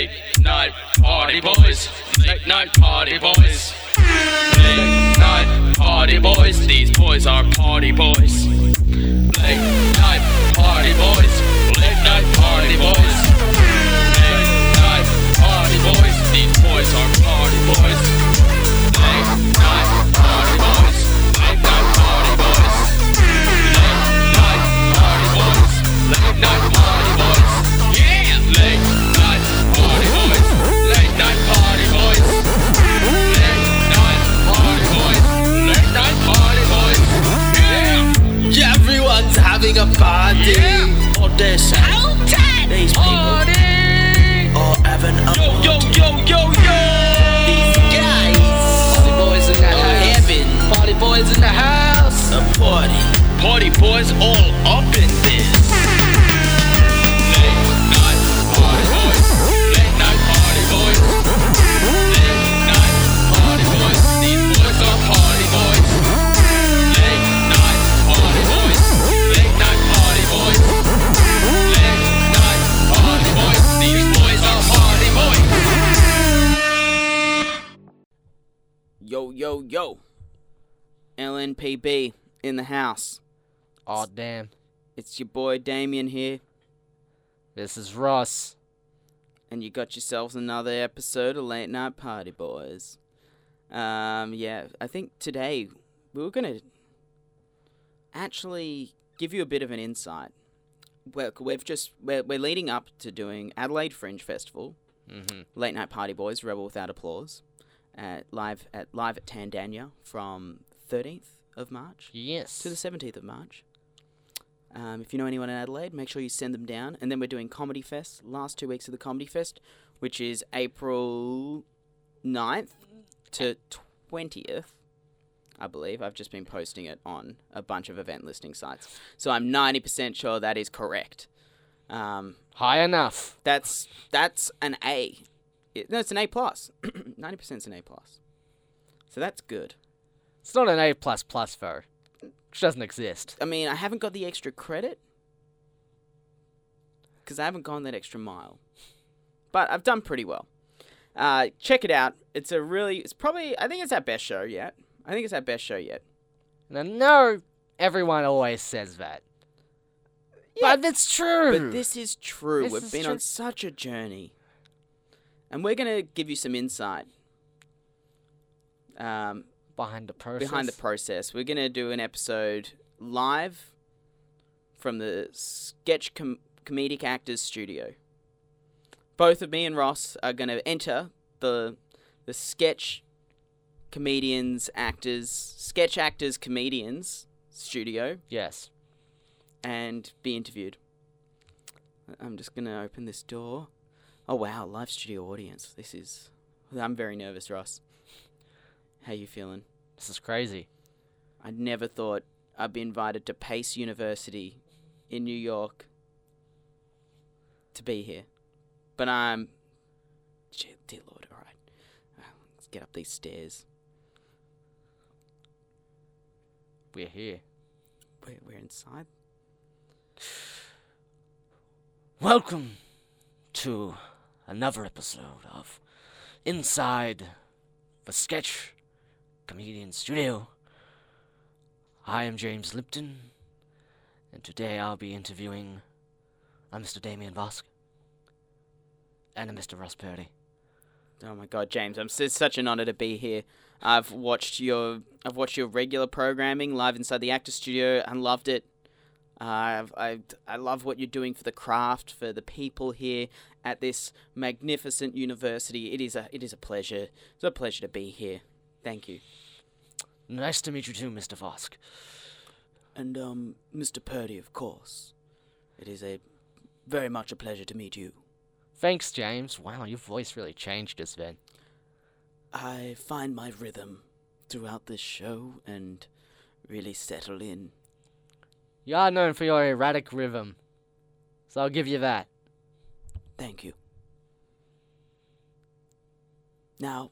Late night party boys. Late night party boys. Late night party boys. These boys are party boys. Late night party boys. Late night party boys. These boys are party boys. Yo, yo, yo. LNPB in the house. Oh damn. It's your boy Damien here, This is Ross. and you got yourselves another episode of Late Night Party Boys. Um, yeah, I think today we were gonna actually give you a bit of an insight. We're, we've just we're, we're leading up to doing Adelaide Fringe Festival, Mm-hmm. Late Night Party Boys, Rebel Without Applause, at live at live at Tandanya from 13th of March Yes. to the 17th of March. Um, if you know anyone in Adelaide, make sure you send them down. And then we're doing Comedy Fest, last two weeks of the Comedy Fest, which is April 9th to 20th, I believe. I've just been posting it on a bunch of event listing sites. So I'm 90% sure that is correct. Um, High enough. that's that's an A. It- no, it's an A plus. 90% is an A plus. So that's good. It's not an A plus plus though. Which doesn't exist. I mean, I haven't got the extra credit because I haven't gone that extra mile, but I've done pretty well. Uh, check it out. It's a really, it's probably, I think it's our best show yet. I think it's our best show yet. And I know everyone always says that. Yeah, But it's true. But this is true. This We've is been true. on such a journey, and we're gonna give you some insight. Um, behind the process. behind the process. We're gonna do an episode live from the sketch com- comedic actors studio. Both of me and Ross are gonna enter the the sketch comedians actors sketch actors comedians studio Yes. and be interviewed. I'm just gonna open this door. Oh wow, live studio audience. This is. I'm very nervous, Ross. How you feeling? This is crazy. I never thought I'd be invited to Pace University in New York to be here. But I'm. Dear Lord, alright. Uh, Let's get up these stairs. We're here. We're, we're inside. Welcome to another episode of Inside the Sketch Comedian Studio. I am James Lipton, and today I'll be interviewing a Mr. Damien Vosk and a Mr. Ross Purdy. Oh my God, James! I'm it's such an honor to be here. I've watched your I've watched your regular programming live inside the Actor Studio and loved it. Uh, I I love what you're doing for the craft, for the people here at this magnificent university. It is a it is a pleasure. It's a pleasure to be here. Thank you. Nice to meet you too, Mr. Vosk. And um, Mr. Purdy, of course. It is a very much a pleasure to meet you. Thanks, James. Wow, your voice really changed just then. I find my rhythm throughout this show and really settle in. You are known for your erratic rhythm, so I'll give you that. Thank you. Now,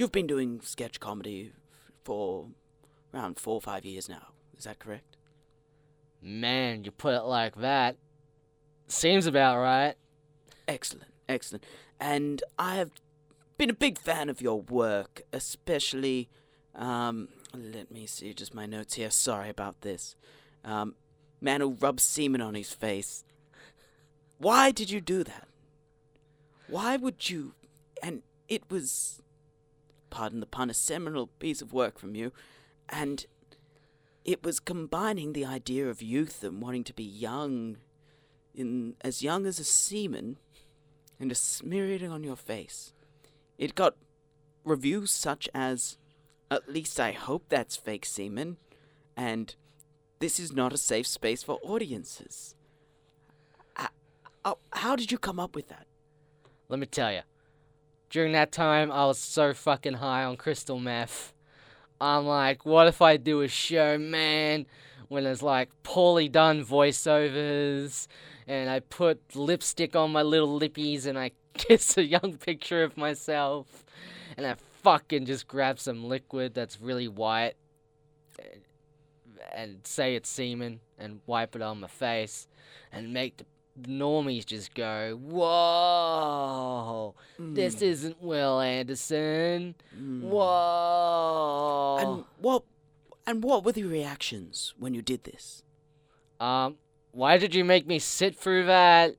you've been doing sketch comedy for around four or five years now. Is that correct? Man, you put it like that. Seems about right. Excellent, Excellent. And I have been a big fan of your work, especially. Um, let me see just my notes here. Sorry about this. Um, man who rubs semen on his face. Why did you do that? Why would you? And it was, pardon the pun, a seminal piece of work from you, and it was combining the idea of youth and wanting to be young, in as young as a seaman, and to smear it on your face. It got reviews such as, "At least I hope that's fake semen," and "This is not a safe space for audiences." How, oh, how did you come up with that? Let me tell you. During that time, I was so fucking high on crystal meth. I'm like, what if I do a show, man, when there's like poorly done voiceovers, and I put lipstick on my little lippies, and I kiss a young picture of myself, and I fucking just grab some liquid that's really white, and, and say it's semen, and wipe it on my face, and make the normies just go, whoa, this isn't Wil Anderson. Whoa. And what and what were the reactions when you did this? um, why did you make me sit through that?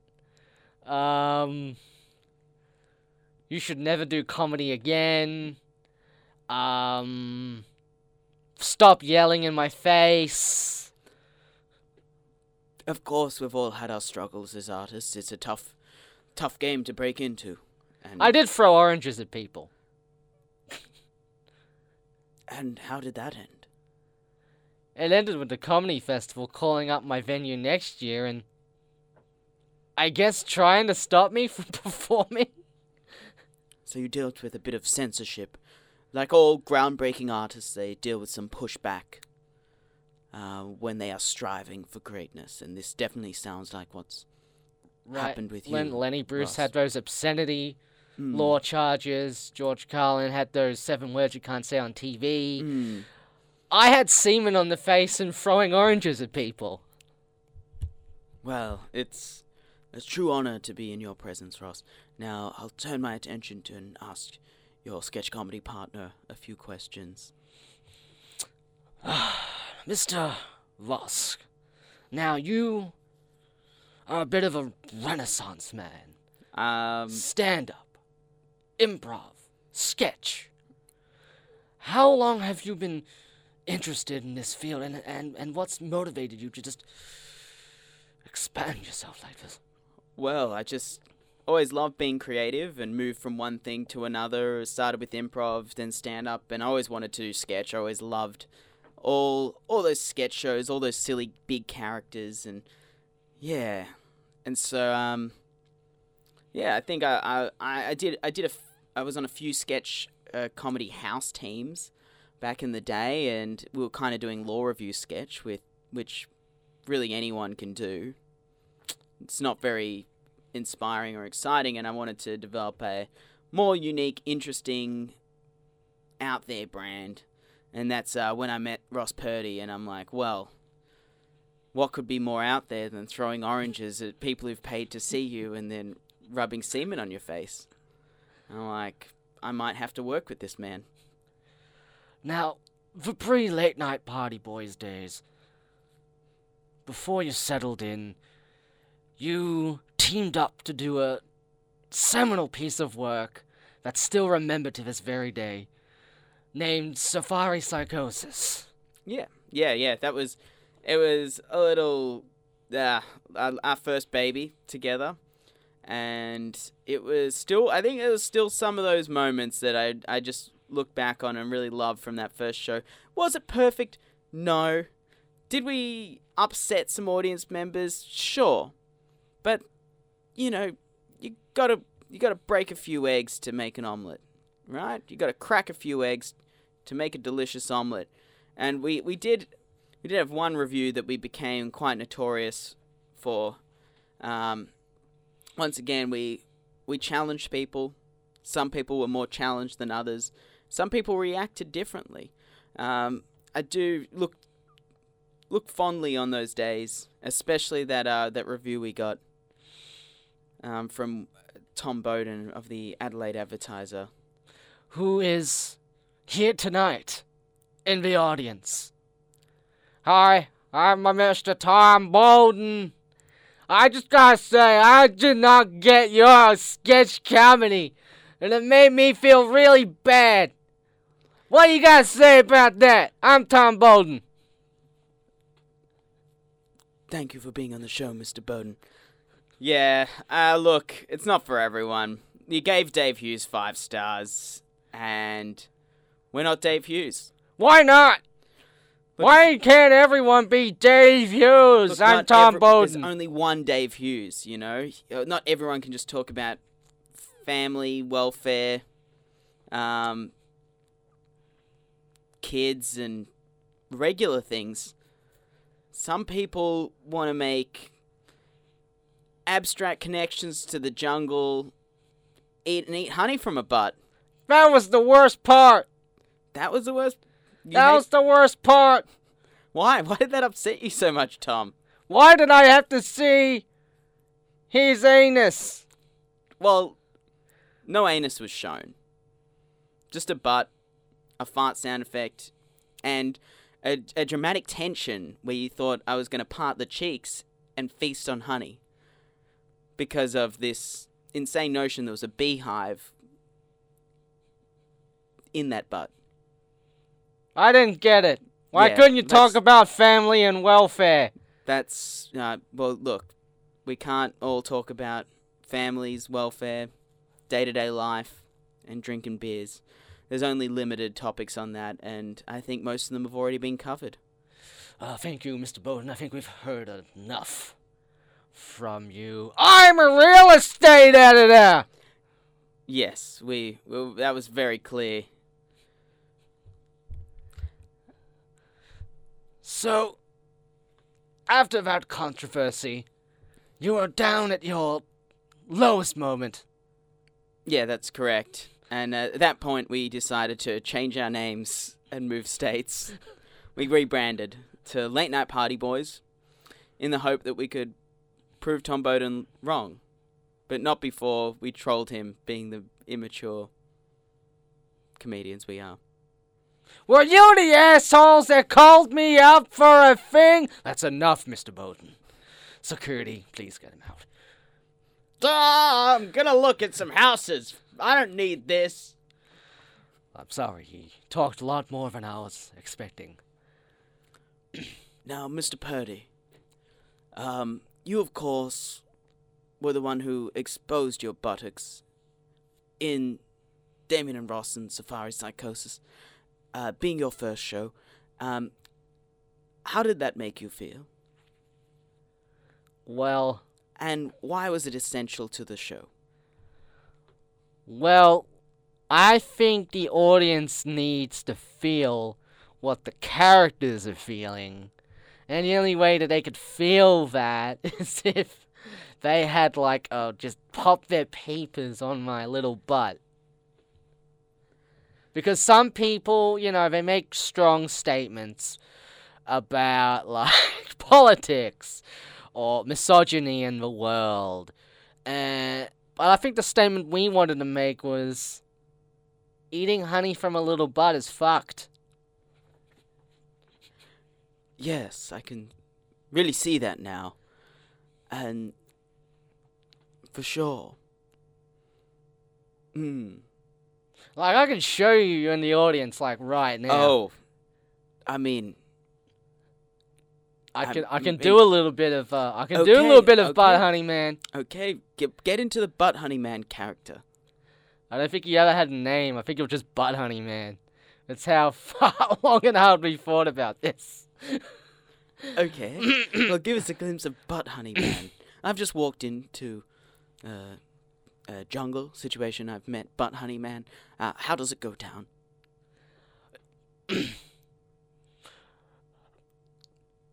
Um, you should never do comedy again. Um, stop yelling in my face. Of course, we've all had our struggles as artists. It's a tough, tough game to break into. And I did throw oranges at people. And how did that end? It ended with the comedy festival calling up my venue next year and I guess trying to stop me from performing. So you dealt with a bit of censorship, like all groundbreaking artists. They deal with some pushback uh, when they are striving for greatness, and this definitely sounds like what's happened with Len- you, Lenny Bruce Ross. had those obscenity Mm. law charges. George Carlin had those seven words you can't say on TV. Mm. I had semen on the face and throwing oranges at people. Well, it's a true honor to be in your presence, Ross. Now, I'll turn my attention to and ask your sketch comedy partner a few questions. Mr. Rusk, now you are a bit of a renaissance man. Um, stand up, improv, sketch. How long have you been interested in this field and, and, and what's motivated you to just expand yourself like this? Well, I just always loved being creative and moved from one thing to another. Started with improv, then stand up, and I always wanted to do sketch. I always loved all all those sketch shows, all those silly big characters, and yeah. And so, um, yeah, I think I I, I did I did a I was on a few sketch uh, comedy house teams back in the day, and we were kind of doing law review sketch with which really anyone can do it's not very inspiring or exciting, and I wanted to develop a more unique, interesting, out there brand. And that's uh, when I met Ross Purdy, and I'm like, well, what could be more out there than throwing oranges at people who've paid to see you and then rubbing semen on your face? And I'm like, I might have to work with this man. Now, the pre late night party boys days, before you settled in, you teamed up to do a seminal piece of work that's still remembered to this very day, named Safari Psychosis. Yeah, yeah, yeah. That was, it was a little, uh, our, our first baby together, and it was still. I think it was still some of those moments that I I just look back on and really love from that first show. Was it perfect? No. Did we upset some audience members? Sure, but you know, you gotta you gotta break a few eggs to make an omelet, right? You gotta crack a few eggs to make a delicious omelet and we, we did we did have one review that we became quite notorious for. Um, once again, we we challenged people. Some people were more challenged than others. Some people reacted differently. Um, I do look look fondly on those days, especially that uh, that review we got um, from Tom Bowden of the Adelaide Advertiser. who is here tonight in the audience. Hi, I'm Mr. Tom Bowden. I just gotta say, I did not get your sketch comedy, and it made me feel really bad. What do you gotta say about that? I'm Tom Bowden. Thank you for being on the show, Mr. Bowden. Yeah, uh, look, it's not for everyone. You gave Dave Hughes five stars, and we're not Dave Hughes. Why not? Look- Why can't everyone be Dave Hughes? Look, I'm Tom every- Bowden. There's only one Dave Hughes, you know? Uh, Not everyone can just talk about family, welfare, um, kids, and regular things. Some people want to make abstract connections to the jungle, eat and eat honey from a butt. that was the worst part. That was the worst. You That hate- was the worst part. Why? Why did that upset you so much, Tom? Why did I have to see his anus? Well, no anus was shown. Just a butt, a fart sound effect, and a, a dramatic tension where you thought I was going to part the cheeks and feast on honey. Because of this insane notion there was a beehive in that butt. I didn't get it. Why Yeah, couldn't you talk about family and welfare? That's, uh, well, look, we can't all talk about families, welfare, day to day life, and drinking beers. There's only limited topics on that, and I think most of them have already been covered. Uh, thank you, Mr. Bowden. I think we've heard enough from you. I'm a real estate editor! Yes, we, well, that was very clear. So, after that controversy, you were down at your lowest moment. Yeah, that's correct. And uh, at that point, we decided to change our names and move states. we rebranded to Late Night Party Boys in the hope that we could prove Tom Bowden wrong, but not before we trolled him being the immature comedians we are. Were you the assholes that called me up for a thing? That's enough, Mr. Bowden. Security, please get him out. Ah, I'm gonna look at some houses. I don't need this. I'm sorry, he talked a lot more than I was expecting. Now, Mr. Purdy, um, you of course were the one who exposed your buttocks in Damien and Ross and Safari Psychosis, uh, being your first show. Um, how did that make you feel? Well, And why was it essential to the show? well, I think the audience needs to feel what the characters are feeling. And the only way that they could feel that is if they had, like, uh, just pop their papers on my little butt. Because some people, you know, they make strong statements about, like, politics or misogyny in the world. And but I think the statement we wanted to make was eating honey from a little butt is fucked. Yes, I can really see that now. And for sure. Hmm. Like I can show you in the audience like right now. Oh. I mean, I can I can I'm do a little bit of uh I can do a little bit of butt honey man. okay, get get into the butt honey man character. I don't think he ever had a name. I think it was just butt honey man. That's how far long and hard we thought about this. Okay. well, give us a glimpse of butt honey man. I've just walked into uh, a jungle situation. I've met butt honey man. Uh, how does it go down?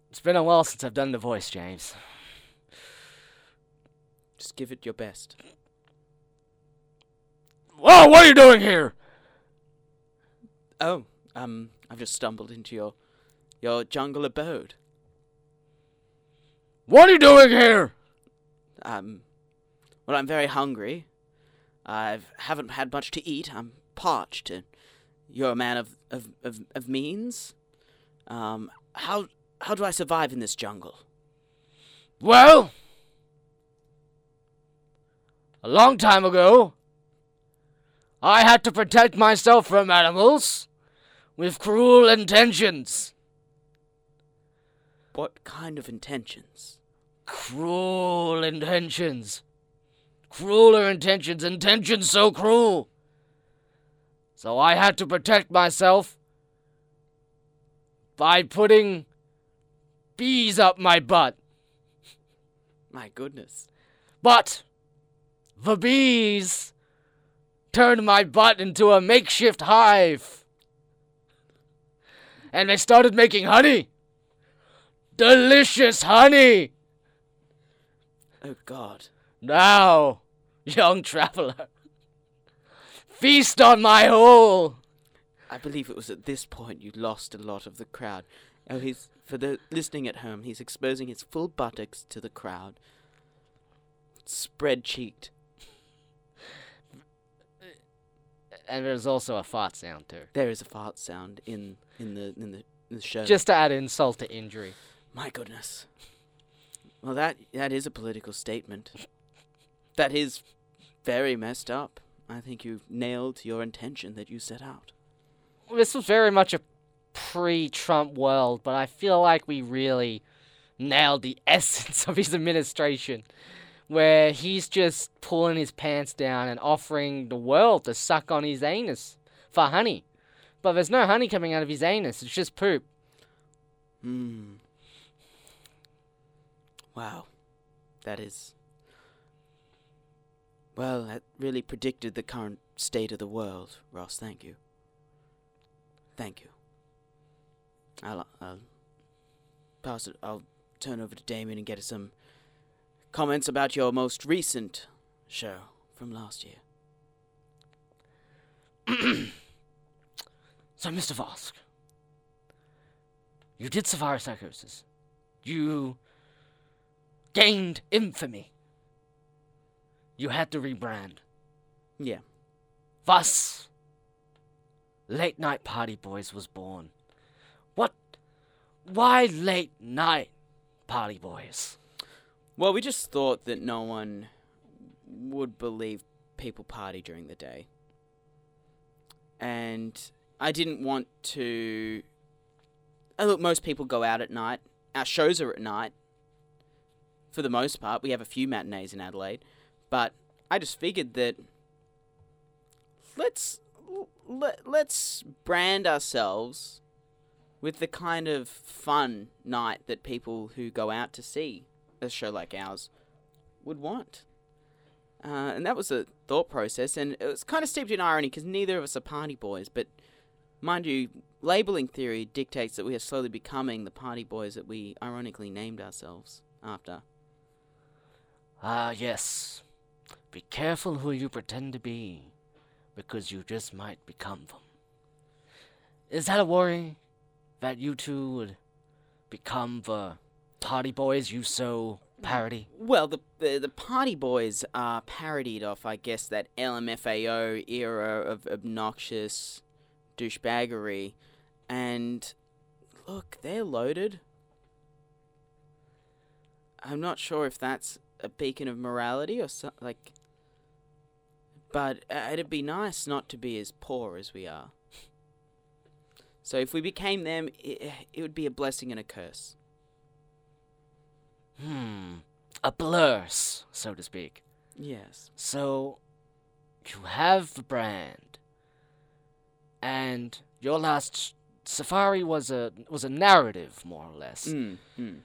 It's been a while since I've done the voice, James. Just give it your best. Whoa, what are you doing here? Oh, um, I've just stumbled into your your jungle abode. What are you doing here? Um, well, I'm very hungry, I haven't had much to eat. I'm parched. And you're a man of of of, of means. Um, how how do I survive in this jungle? Well, a long time ago, I had to protect myself from animals with cruel intentions. What kind of intentions? Cruel intentions. Crueler intentions, intentions so cruel. So I had to protect myself by putting bees up my butt. My goodness. But the bees turned my butt into a makeshift hive. And they started making honey. Delicious honey. Oh God. Now, young traveler, feast on my hole. I believe it was at this point you lost a lot of the crowd. Oh, he's for the listening at home. He's exposing his full buttocks to the crowd, spread cheeked. And there's also a fart sound too. There is a fart sound in in the in the, in the show. Just to add insult to injury. my goodness. Well, that that is a political statement. That is very messed up. I think you nailed your intention that you set out. This was very much a pre-Trump world, but I feel like we really nailed the essence of his administration, where he's just pulling his pants down and offering the world to suck on his anus for honey. But there's no honey coming out of his anus, it's just poop. Hmm. Wow. That is. Well, that really predicted the current state of the world, Ross. Thank you. Thank you. I'll, I'll pass it. I'll turn over to Damien and get some comments about your most recent show from last year. So, Mr. Vosk, you did Safari Psychosis. You gained infamy. You had to rebrand. Yeah. Thus, Late Night Party Boys was born. What? Why Late Night Party Boys? Well, we just thought that no one would believe people party during the day. And I didn't want to. Uh, look, most people go out at night. Our shows are at night. For the most part, we have a few matinees in Adelaide. But I just figured that. Let's. Let, let's brand ourselves with the kind of fun night that people who go out to see a show like ours would want. Uh, and that was a thought process, and it was kind of steeped in irony because neither of us are party boys. But mind you, labeling theory dictates that we are slowly becoming the party boys that we ironically named ourselves after. Ah, yes. Be careful who you pretend to be, because you just might become them. Is that a worry? That you two would become the party boys you so parody? Well, the, the the party boys are parodied off, I guess, that LMFAO era of obnoxious douchebaggery, and look, they're loaded. I'm not sure if that's a beacon of morality or like, but uh, it'd be nice not to be as poor as we are. So if we became them, it, it would be a blessing and a curse. Hmm. A blurs, so to speak. Yes. So, you have the brand, and your last safari was a was a narrative, more or less. Mm, mm.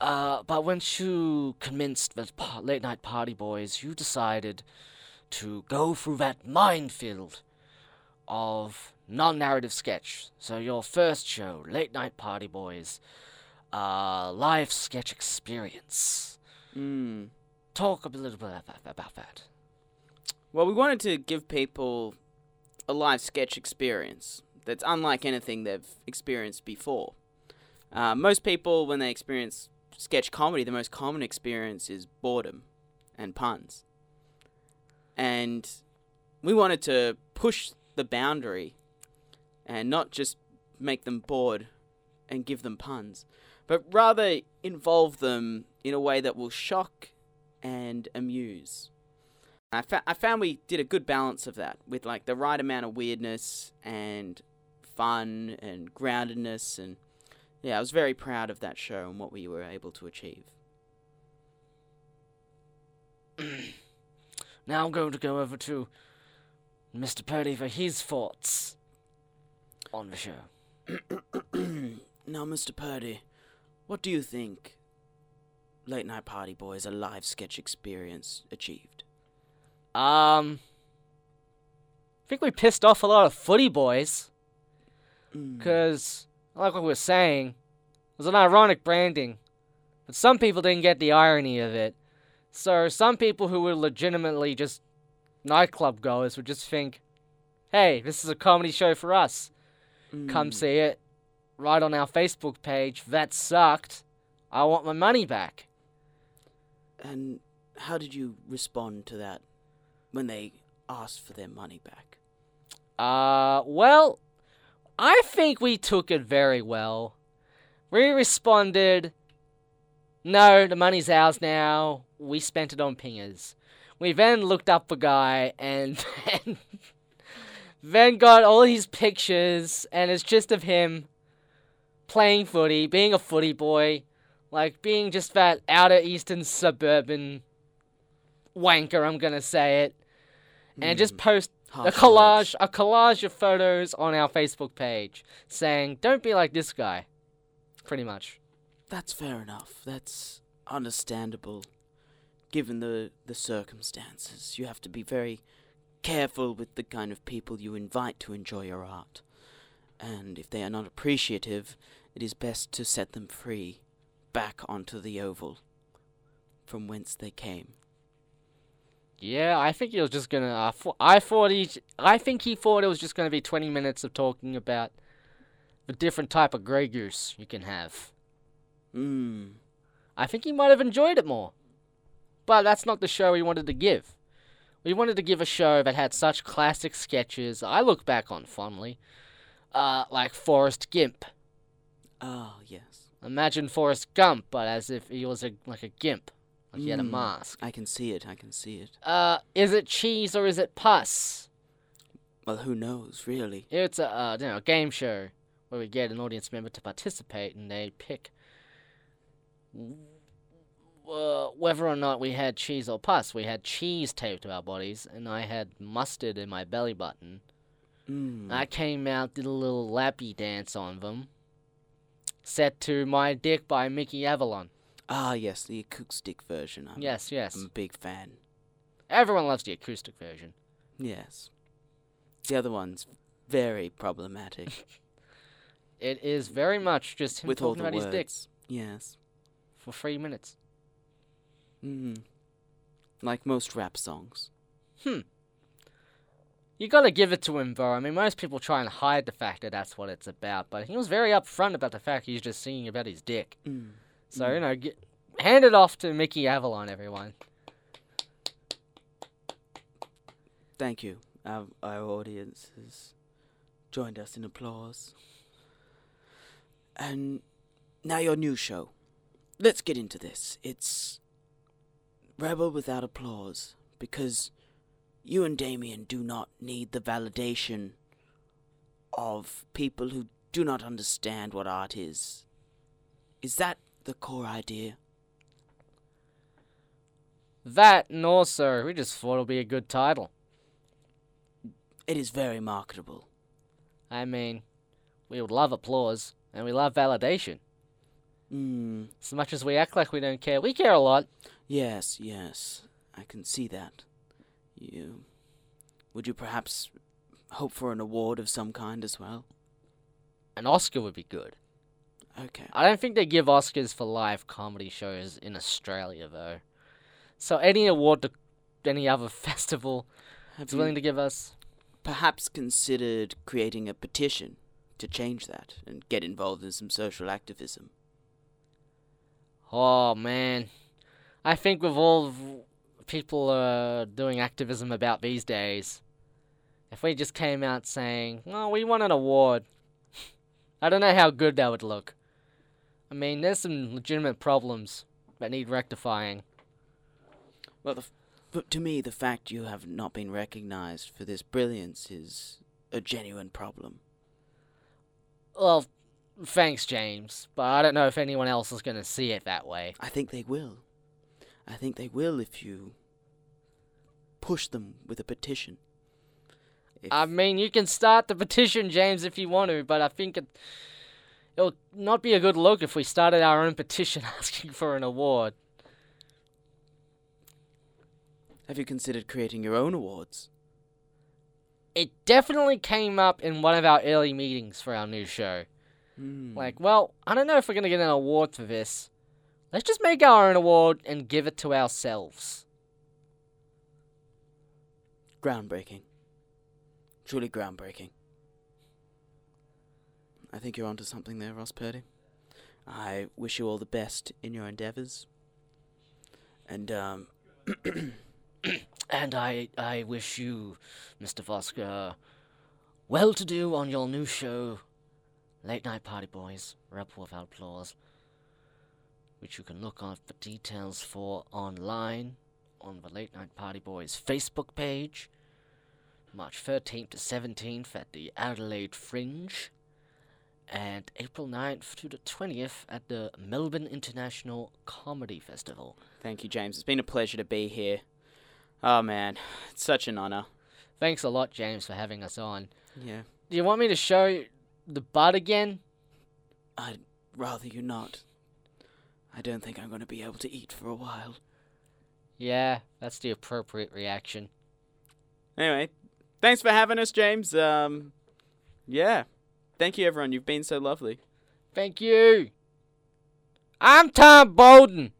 Uh, but once you commenced the late night party boys, you decided to go through that minefield of non-narrative sketch. So your first show, Late Night Party Boys, uh, live sketch experience. Mm. Talk a little bit about, about that. Well, we wanted to give people a live sketch experience that's unlike anything they've experienced before. Uh, most people, when they experience sketch comedy, the most common experience is boredom and puns. And we wanted to push the boundary and not just make them bored and give them puns, but rather involve them in a way that will shock and amuse. I, fa- I found we did a good balance of that with like the right amount of weirdness and fun and groundedness and yeah, I was very proud of that show and what we were able to achieve. Now I'm going to go over to Mr. Purdy for his thoughts on the show. now, Mr. Purdy, what do you think Late Night Party Boys, a live sketch experience, achieved? Um, I think we pissed off a lot of footy boys Mm. because, like what we were saying, it was an ironic branding, but some people didn't get the irony of it. So some people who were legitimately just nightclub goers would just think, "Hey, this is a comedy show for us. Come Mm. see it." Right on our Facebook page. That sucked. I want my money back. And how did you respond to that when they asked for their money back? Uh, well, I think we took it very well. We responded, no, the money's ours now. We spent it on pingers. We then looked up the guy and then, then got all his pictures, and it's just of him playing footy, being a footy boy, like being just that outer eastern suburban wanker, I'm gonna say it, and just hmm. post a collage, a collage of photos on our Facebook page saying, "Don't be like this guy." Pretty much. That's fair enough. That's understandable. Given the, the circumstances, you have to be very careful with the kind of people you invite to enjoy your art. And if they are not appreciative, it is best to set them free back onto the oval from whence they came. Yeah, I think he was just gonna. Uh, I thought he. I think he thought it was just gonna be twenty minutes of talking about the different type of Grey Goose you can have. Hmm. I think he might have enjoyed it more. But that's not the show we wanted to give. We wanted to give a show that had such classic sketches I look back on fondly. Uh, like Forrest Gimp. Ah, yes. Imagine Forrest Gump, but as if he was a like a gimp. Like he had a Mm. mask. I can see it, I can see it. Uh, is it cheese or is it pus? Well, who knows, really? It's a uh, you know, game show where we get an audience member to participate and they pick uh, whether or not we had cheese or pus. We had cheese taped to our bodies, and I had mustard in my belly button. Hmm. I came out, did a little lappy dance on them. Set to My Dick by Mickey Avalon. Ah, yes, the acoustic version. I'm, Yes, yes. I'm a big fan. Everyone loves the acoustic version. Yes. The other one's very problematic It is very much just him with all talking the about his dick. Yes. For three minutes. hmm Like most rap songs. You gotta give it to him, though. I mean, most people try and hide the fact that that's what it's about, but he was very upfront about the fact he's just singing about his dick. Mm. So, you know, get, hand it off to Mickey Avalon, everyone. Thank you. Our, our audience has joined us in applause. And now your new show. Let's get into this. It's Rebel Without Applause because you and Damien do not need the validation of people who do not understand what art is. Is that the core idea? That and also, we just thought it'd be a good title. It is very marketable. I mean, we would love applause, and we love validation. Hmm. As much as we act like we don't care, we care a lot. Yes, yes, I can see that. You. Would you perhaps hope for an award of some kind as well? An Oscar would be good. Okay. I don't think they give Oscars for live comedy shows in Australia, though. So any award to any other festival Have is willing to give us. perhaps considered creating a petition to change that and get involved in some social activism? Oh man, I think with all people are doing activism about these days. If we just came out saying, "Well, we won an award," I don't know how good that would look. I mean, there's some legitimate problems that need rectifying. Well, the, f- but to me, the fact you have not been recognized for this brilliance is a genuine problem. Well, thanks, James, but I don't know if anyone else is gonna see it that way. I think they will. I think they will if you push them with a petition. If, I mean, you can start the petition, James, if you want to, but I think it, it'll not be a good look if we started our own petition asking for an award. have you considered creating your own awards? It definitely came up in one of our early meetings for our new show. Hmm. Like, well, I don't know if we're gonna get an award for this. Let's just make our own award and give it to ourselves. groundbreaking. Truly groundbreaking. I think you're onto something there, Ross Purdy. I wish you all the best in your endeavors. And um And I, I wish you, Mr. Voska, well to do on your new show, Late Night Party Boys, Rebel Without Applause, which you can look up the details for online on the Late Night Party Boys Facebook page, March 13th to 17th at the Adelaide Fringe, and April 9th to the 20th at the Melbourne International Comedy Festival. thank you, James. It's been a pleasure to be here. Oh man, it's such an honor. Thanks a lot, James, for having us on. Yeah. Do you want me to show the butt again? I'd rather you not. I don't think I'm going to be able to eat for a while. Yeah, that's the appropriate reaction. Anyway, thanks for having us, James. Um, yeah. Thank you, everyone. You've been so lovely. Thank you. I'm Tom Bowden.